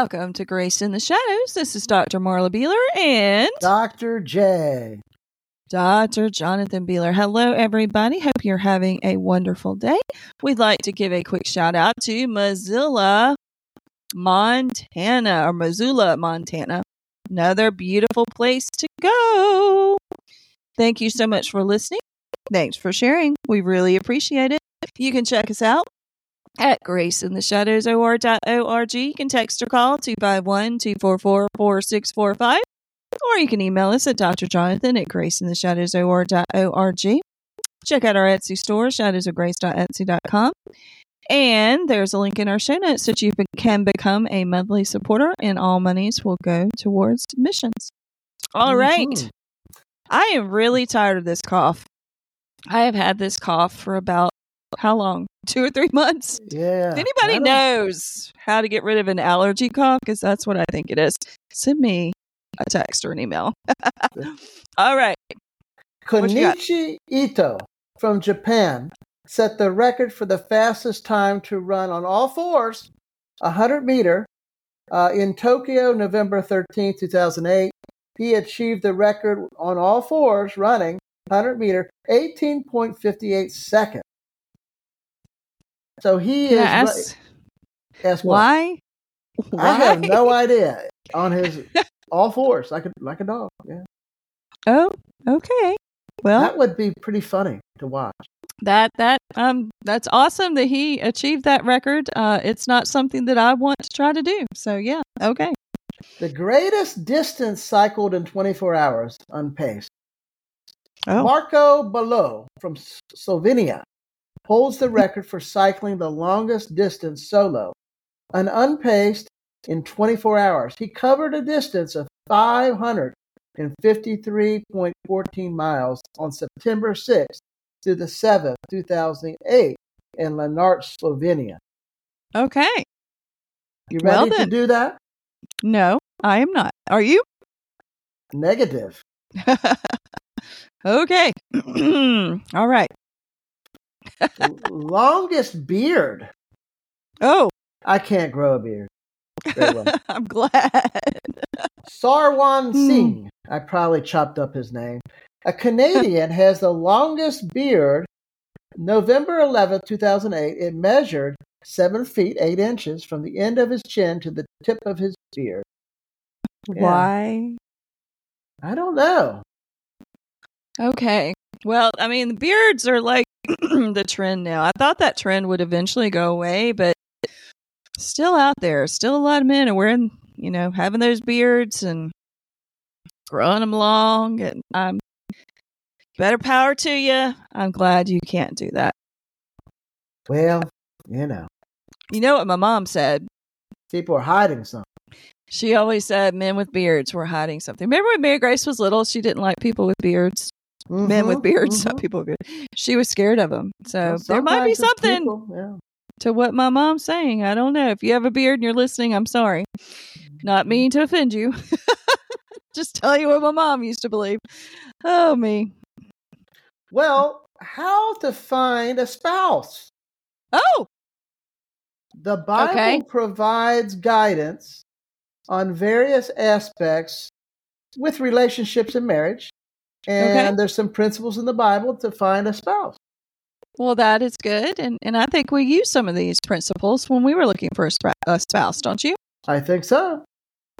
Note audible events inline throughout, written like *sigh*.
Welcome to Grace in the Shadows. This is Dr. Marla Behler and Dr. J. Dr. Jonathan Behler. Hello, everybody. Hope you're having a wonderful day. We'd like to give a quick shout out to Missoula, Montana, or Missoula, Montana. Another beautiful place to go. Thank you so much for listening. Thanks for sharing. We really appreciate it. You can check us out at graceintheshadowsor.org. You can text or call 251 244 4645. Or you can email us at drjonathan at graceintheshadowsor.org. Check out our Etsy store, shadowsofgrace.etsy.com. And there's a link in our show notes that you can become a monthly supporter, and all monies will go towards missions. All right. Mhm. I am really tired of this cough. I have had this cough for about how long? *laughs* Two or three months. Yeah. If anybody knows how to get rid of an allergy cough, because that's what I think it is, send me a text or an email. *laughs* All right. Kenichi Ito from Japan set the record for the fastest time to run on all fours, 100 meter, uh, in Tokyo, November 13, 2008. He achieved the record on all fours running 100 meter, 18.58 seconds. So he Can is. Ask ask what? why? I have no *laughs* idea. On his all fours, like a like a dog. Yeah, Oh, okay. Well, that would be pretty funny to watch. that that um that's awesome that he achieved that record. Uh, it's not something that I want to try to do. So yeah, okay. The greatest distance cycled in 24 hours unpaced. Oh, Marko Baloh from Slovenia holds the record for cycling the longest distance solo, an unpaced in 24 hours. He covered a distance of 553.14 miles on September 6th to the 7th, 2008 in Lenart, Slovenia. okay. You Well ready to then. do that? No, I am not. Are you? Negative. *laughs* okay. *clears throat* All right. Longest beard. Oh, I can't grow a beard. Well. *laughs* I'm glad. Sarwan Hmm. Singh. I probably chopped up his name. A Canadian has the longest beard. November 11th, 2008, it measured 7 feet 8 inches from the end of his chin to the tip of his beard. Why? I don't know. Okay. Well, I mean, the beards are like *clears throat* the trend now. I thought that trend would eventually go away, but still out there. Still a lot of men are wearing, you know, having those beards and growing them long. And I'm better power to you. I'm glad you can't do that. Well, you know, You know what my mom said? people are hiding something. She always said men with beards were hiding something. Remember when Mary Grace was little? She didn't like people with beards, men with Mhm, beards, not mhm. people with beards. She was scared of them. So Well, there might be something yeah. to what my mom's saying. I don't know. If you have a beard and you're listening, I'm sorry. Not meaning to offend you. *laughs* Just tell you what my mom used to believe. Oh, me. Well, how to find a spouse? Oh, The Bible Okay. provides guidance on various aspects with relationships and marriage. And Okay. there's some principles in the Bible to find a spouse. well, that is good. And, and I think we used some of these principles when we were looking for a, sp- a spouse, don't you? I think so.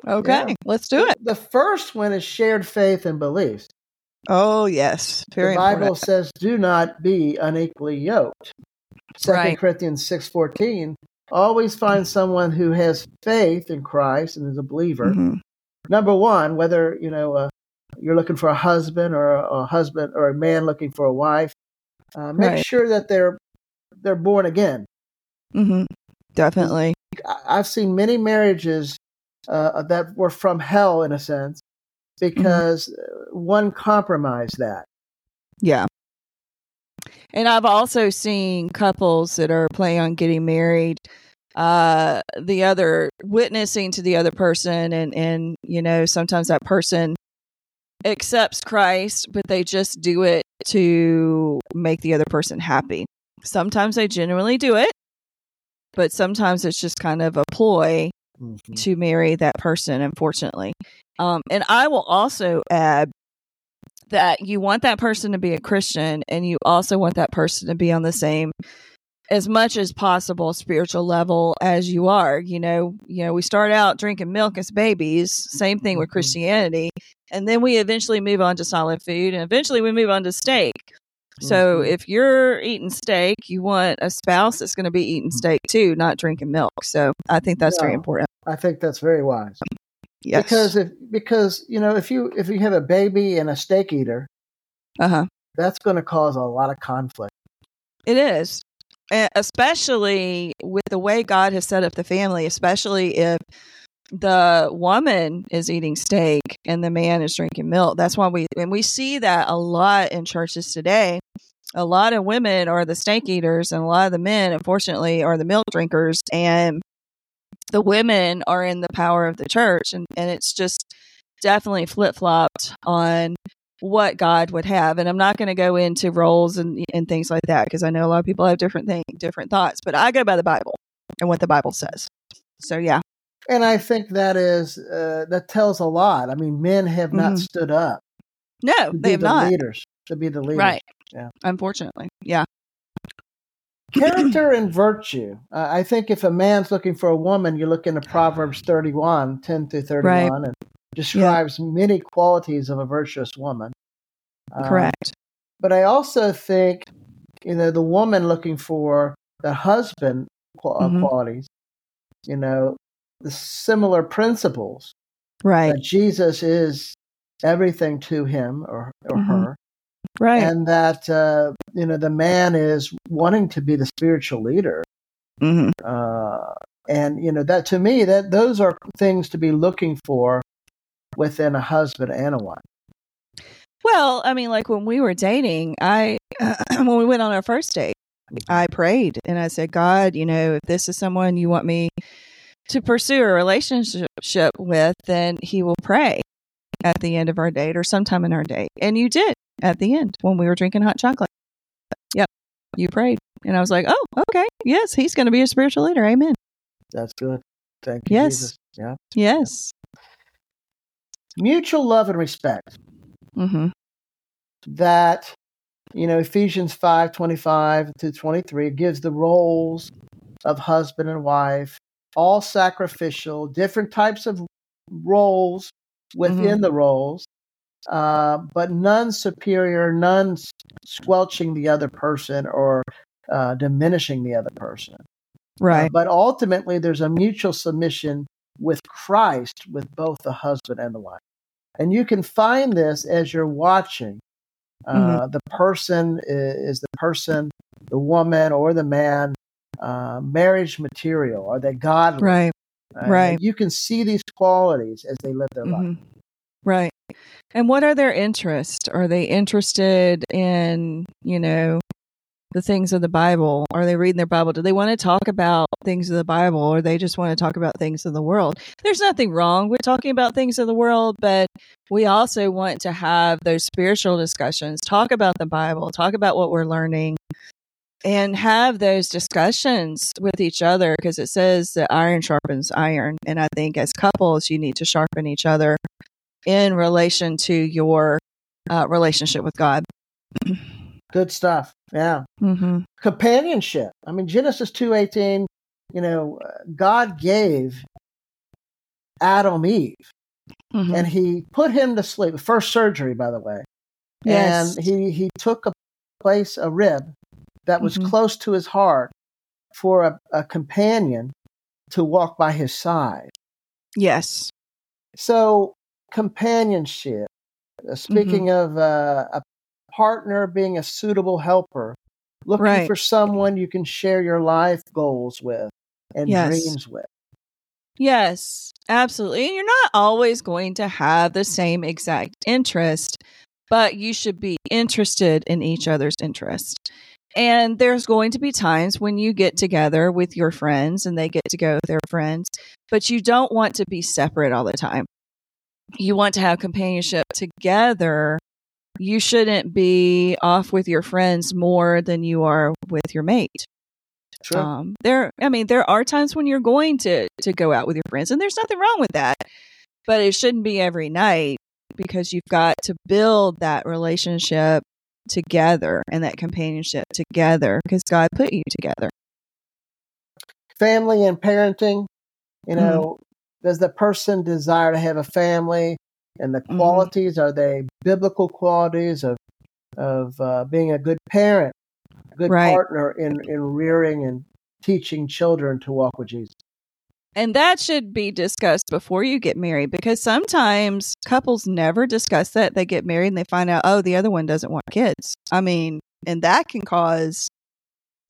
Okay, Yeah. let's do it. The first one is shared faith and beliefs. Oh, yes. Very the Bible important. says, "Do not be unequally yoked." Second Right. Corinthians six fourteen. Always find someone who has faith in Christ and is a believer. Mhm. number one, whether you know uh, you're looking for a husband or a, a husband or a man looking for a wife, uh, make Right. sure that they're they're born again. Mhm. Definitely. I've seen many marriages uh, that were from hell in a sense because uh one compromised that. Yeah. And I've also seen couples that are planning on getting married, uh, the other witnessing to the other person and, and, you know, sometimes that person accepts Christ, but they just do it to make the other person happy. Sometimes they genuinely do it, but sometimes it's just kind of a ploy Mhm. to marry that person, unfortunately. Um, and I will also add that you want that person to be a Christian and you also want that person to be on the same as much as possible spiritual level as you are. You know, you know, we start out drinking milk as babies, same thing with Mhm. Christianity, and then we eventually move on to solid food and eventually we move on to steak. So Mhm. if you're eating steak, you want a spouse that's going to be eating steak too, not drinking milk. So I think that's very important. I think that's very wise. Yes. Because if because you know if you if you have a baby and a steak eater, uh huh. that's going to cause a lot of conflict. It is, especially with the way God has set up the family, especially if the woman is eating steak and the man is drinking milk. That's why we, and we see that a lot in churches today. A lot of women are the steak eaters, and a lot of the men, unfortunately, are the milk drinkers. And the women are in the power of the church. And, and it's just definitely flip flopped on what God would have. And I'm not going to go into roles and, and things like that because I know a lot of people have different things, different thoughts, but I go by the Bible and what the Bible says. So yeah. And I think that is uh, that tells a lot. I mean, men have not Mhm. stood up No, they have the not. leaders. To be the leaders. Right. Yeah. Unfortunately. Yeah. Character and virtue. Uh, I think if a man's looking for a woman, you look into Proverbs 31, 10 through 31, and describes many qualities of a virtuous woman. Um, Correct. But I also think, you know, the woman looking for the husband uh, Mhm. qualities, you know, the similar principles Right. that Jesus is everything to him or, or Mhm. her, Right. and that, uh, you know, the man is wanting to be the spiritual leader. hmm Uh, and, you know, that to me, that those are things to be looking for within a husband and a wife. Well, I mean, like when we were dating, I, *clears throat* when we went on our first date, I prayed and I said, God, you know, if this is someone you want me to pursue a relationship with, then he will pray at the end of our date or sometime in our date. And you did at the end when we were drinking hot chocolate. Yep. You prayed. And I was like, oh, okay. Yes, he's going to be a spiritual leader. Amen. That's good. Thank you, Yes. Jesus. Yeah. Yes. Mutual love and respect. hmm that you know ephesians 5 25 to 23 gives the roles of husband and wife all sacrificial different types of roles within the roles uh, but none superior none squelching the other person or uh, diminishing the other person Uh, Right. but ultimately there's a mutual submission with christ with both the husband and the wife and you can find this as you're watching uh, Mm-hmm. the person i- is the person, the woman or the man, uh, marriage material? Are they godly? right. Uh, right. You can see these qualities as they live their life. Mhm. Right. And what are their interests? Are they interested in, you know, the things of the Bible? Are they reading their Bible? Do they want to talk about things of the Bible or they just want to talk about things of the world? There's nothing wrong with talking about things of the world, but we also want to have those spiritual discussions, talk about the Bible, talk about what we're learning, and have those discussions with each other because it says that iron sharpens iron. And I think as couples, you need to sharpen each other in relation to your uh, relationship with God. *clears throat* Good stuff. Yeah. Mm-hmm. Companionship. I mean, Genesis 2.18, you know, God gave Adam Eve Mm-hmm. and he put him to sleep. First surgery, by the way. yes. And he, he took a place, a rib that was Mhm. close to his heart for a, a companion to walk by his side. yes. So, companionship, uh, speaking of uh, a partner being a suitable helper, looking Right. for someone you can share your life goals with and Yes. dreams with. Yes, absolutely. And you're not always going to have the same exact interest, but you should be interested in each other's interest. And there's going to be times when you get together with your friends and they get to go with their friends, but you don't want to be separate all the time. You want to have companionship together. You shouldn't be off with your friends more than you are with your mate. Sure. Um, there, I mean, there are times when you're going to to go out with your friends, and there's nothing wrong with that. But it shouldn't be every night because you've got to build that relationship together and that companionship together because God put you together. family and parenting. You Mhm. know, does the person desire to have a family? And the Mhm. qualities are they biblical qualities of of uh, being a good parent, a good Right. partner in in rearing and teaching children to walk with Jesus. And that should be discussed before you get married because sometimes couples never discuss that. They get married and they find out, oh, the other one doesn't want kids. I mean, and that can cause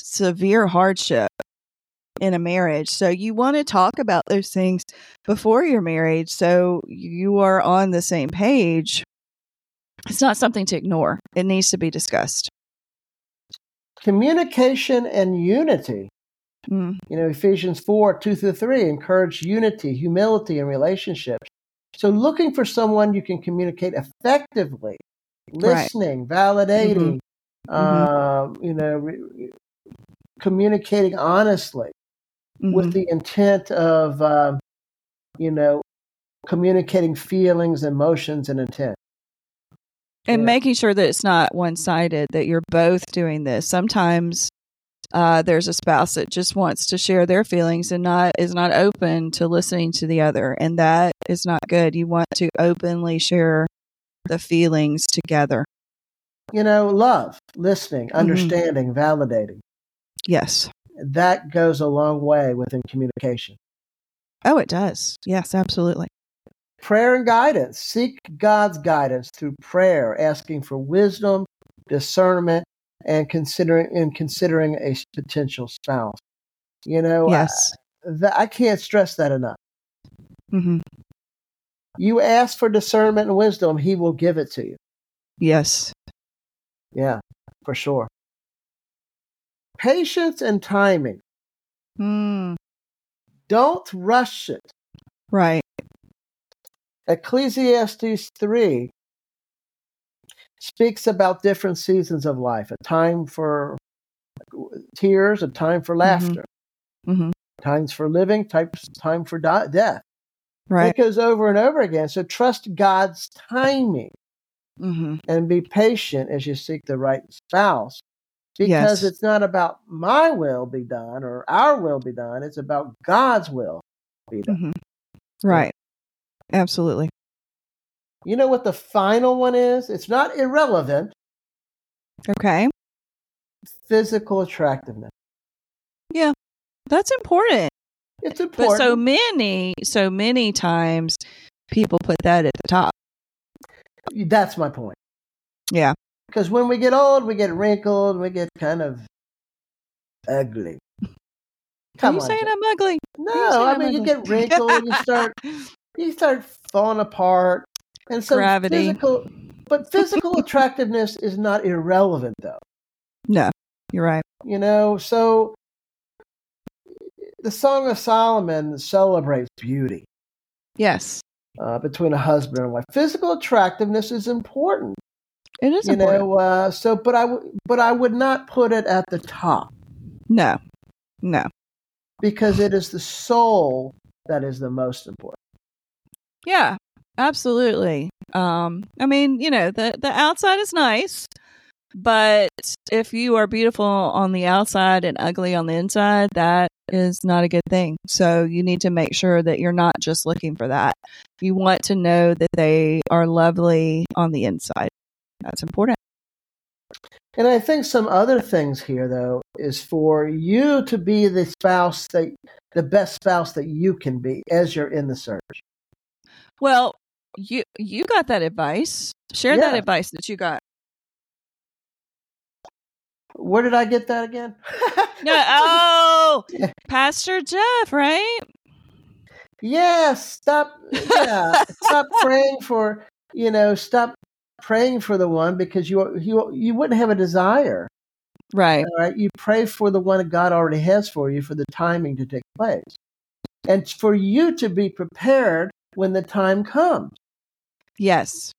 severe hardship in a marriage. So you want to talk about those things before you're married so you are on the same page. It's not something to ignore, it needs to be discussed. Communication and unity. Mm, You know, Ephesians 4 2 through 3 encourage unity, humility, and relationships. So, looking for someone you can communicate effectively, Right. listening, validating, um, you know, re- communicating honestly with mhm. the intent of, um, you know, communicating feelings, emotions, and intent. and Yeah. making sure that it's not one sided that you're both doing this sometimes uh, there's a spouse that just wants to share their feelings and not is not open to listening to the other and that is not good you want to openly share the feelings together You know, love, listening, Mm-hmm. understanding, validating. yes That goes a long way within communication. oh it does yes absolutely Prayer and guidance. Seek God's guidance through prayer, asking for wisdom, discernment, and considering and considering a potential spouse. You know, yes I, that, I can't stress that enough. Mm-hmm. You ask for discernment and wisdom, He will give it to you. yes Yeah, for sure. Patience and timing. mm, Don't rush it. right Ecclesiastes 3 speaks about different seasons of life a time for tears, a time for laughter, hmm times for living, types, time for di- death. right It goes over and over again. So trust God's timing hmm and be patient as you seek the right spouse because Yes. it's not about my will be done or our will be done. It's about God's will be done. hmm right absolutely You know what the final one is? It's not irrelevant. okay Physical attractiveness. Yeah. That's important It's important. But so many, so many times people put that at the top. That's my point. Yeah. Because when we get old, we get wrinkled, we get kind of ugly. Are Come you on, saying Jeff. I'm ugly? no, Are I I'm mean you ugly? get wrinkled, you start *laughs* you start falling apart, and so Gravity. physical. But physical *laughs* attractiveness is not irrelevant, though. no, you're right. You know, so the Song of Solomon celebrates beauty Yes, uh, between a husband and wife. Physical attractiveness is important. it is you important. know uh, so but i w- but i would not put it at the top no, no. because it is the soul that is the most important Yeah, absolutely. Um, I mean, you know, the the outside is nice, but if you are beautiful on the outside and ugly on the inside, that is not a good thing. So you need to make sure that you're not just looking for that. You want to know that they are lovely on the inside. That's important. and i think some other things here though is for you to be the spouse that the best spouse that you can be as you're in the search Well, you you got that advice. Share that advice that you got. where did i get that again *laughs* No, oh, *laughs* Pastor Jeff, right? yeah stop yeah stop *laughs* praying for you know stop praying for the one because you you you wouldn't have a desire Right. All right, you pray for the one that God already has for you for the timing to take place, and for you to be prepared when the time comes. Yes.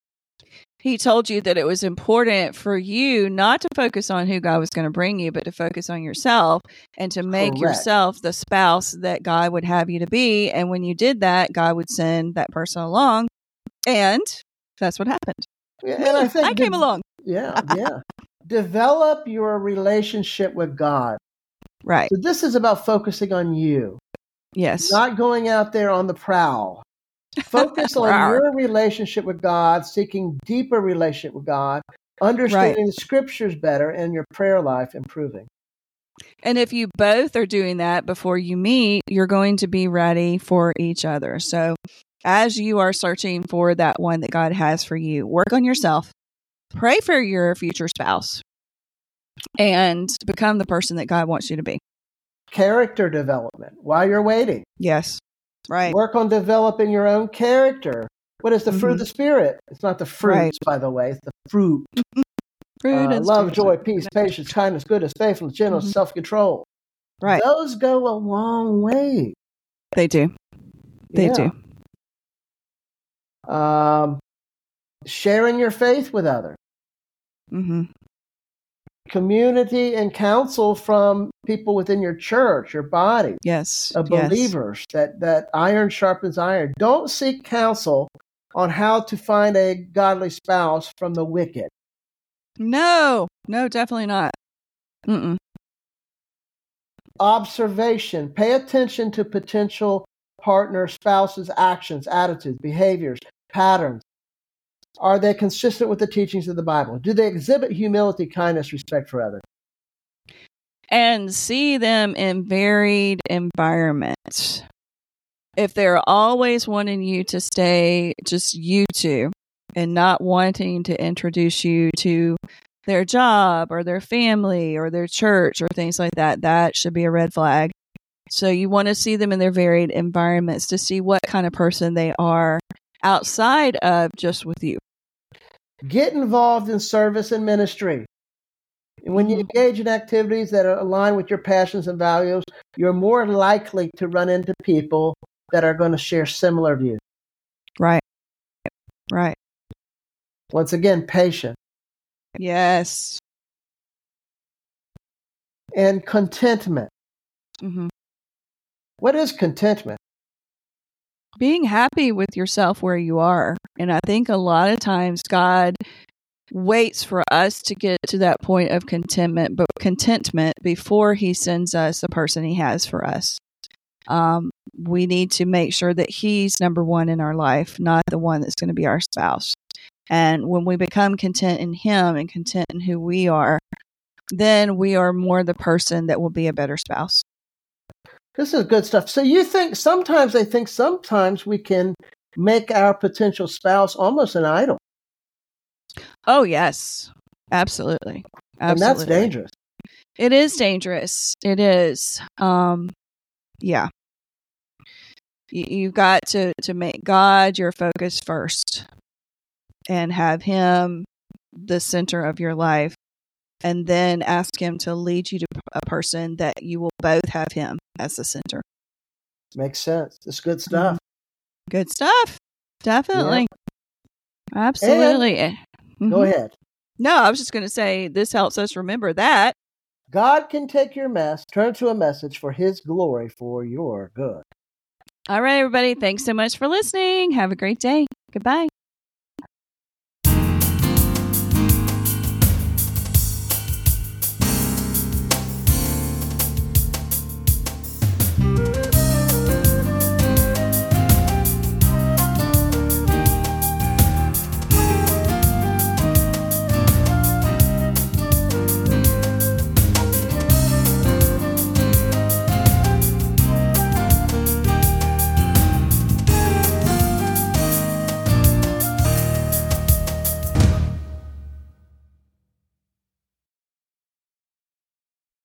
he told you that it was important for you not to focus on who God was going to bring you, but to focus on yourself and to make Correct. yourself the spouse that God would have you to be. And when you did that, God would send that person along. And that's what happened. Yeah, and I think I came de- along. Yeah, *laughs* yeah. Develop your relationship with God. Right. So this is about focusing on you, Yes. not going out there on the prowl. Focus on your relationship with God, seeking deeper relationship with God, understanding the scriptures better, and your prayer life improving. And if you both are doing that before you meet, you're going to be ready for each other. So, as you are searching for that one that God has for you, work on yourself, pray for your future spouse, and become the person that God wants you to be. Character development while you're waiting. Yes. Right. Work on developing your own character. What is the fruit of the Spirit? It's not the fruits, Right. by the way. It's the fruit. *laughs* Fruit Uh, and love, joy, peace, patience, kindness, goodness, faithfulness, gentleness, Mhm. self control. Right. Those go a long way. They do. They Yeah. do. Um, sharing your faith with others. Mm hmm Community and counsel from people within your church, your body, Yes. of yes. believers. That that iron sharpens iron. Don't seek counsel on how to find a godly spouse from the wicked. No. No, definitely not. Mm-mm. Observation. Pay attention to potential partner spouse's actions, attitudes, behaviors, patterns. Are they consistent with the teachings of the Bible? Do they exhibit humility, kindness, respect for others? and see them in varied environments. If they're always wanting you to stay just you two and not wanting to introduce you to their job or their family or their church or things like that, that should be a red flag. So you want to see them in their varied environments to see what kind of person they are outside of just with you. Get involved in service and ministry. And when you Mhm. engage in activities that are aligned with your passions and values, you're more likely to run into people that are going to share similar views. Right. Right. Once again, patient Yes. and contentment. hmm What is contentment? Being happy with yourself where you are. And I think a lot of times God waits for us to get to that point of contentment, but contentment before he sends us the person he has for us. Um, we need to make sure that he's number one in our life, not the one that's going to be our spouse. And when we become content in him and content in who we are, then we are more the person that will be a better spouse. This is good stuff. So you think sometimes I think sometimes we can make our potential spouse almost an idol. Oh, yes. Absolutely. Absolutely. And that's dangerous. It is dangerous. It is. Um, yeah. You, you've got to, to make God your focus first and have Him the center of your life. And then ask Him to lead you to a person that you will both have Him as the center. Makes sense. It's good stuff. Good stuff. Definitely. Absolutely. Go Mhm. ahead. No, I was just going to say this helps us remember that. God can take your mess, turn it to a message for his glory for your good. All right, everybody. Thanks so much for listening. Have a great day. Goodbye.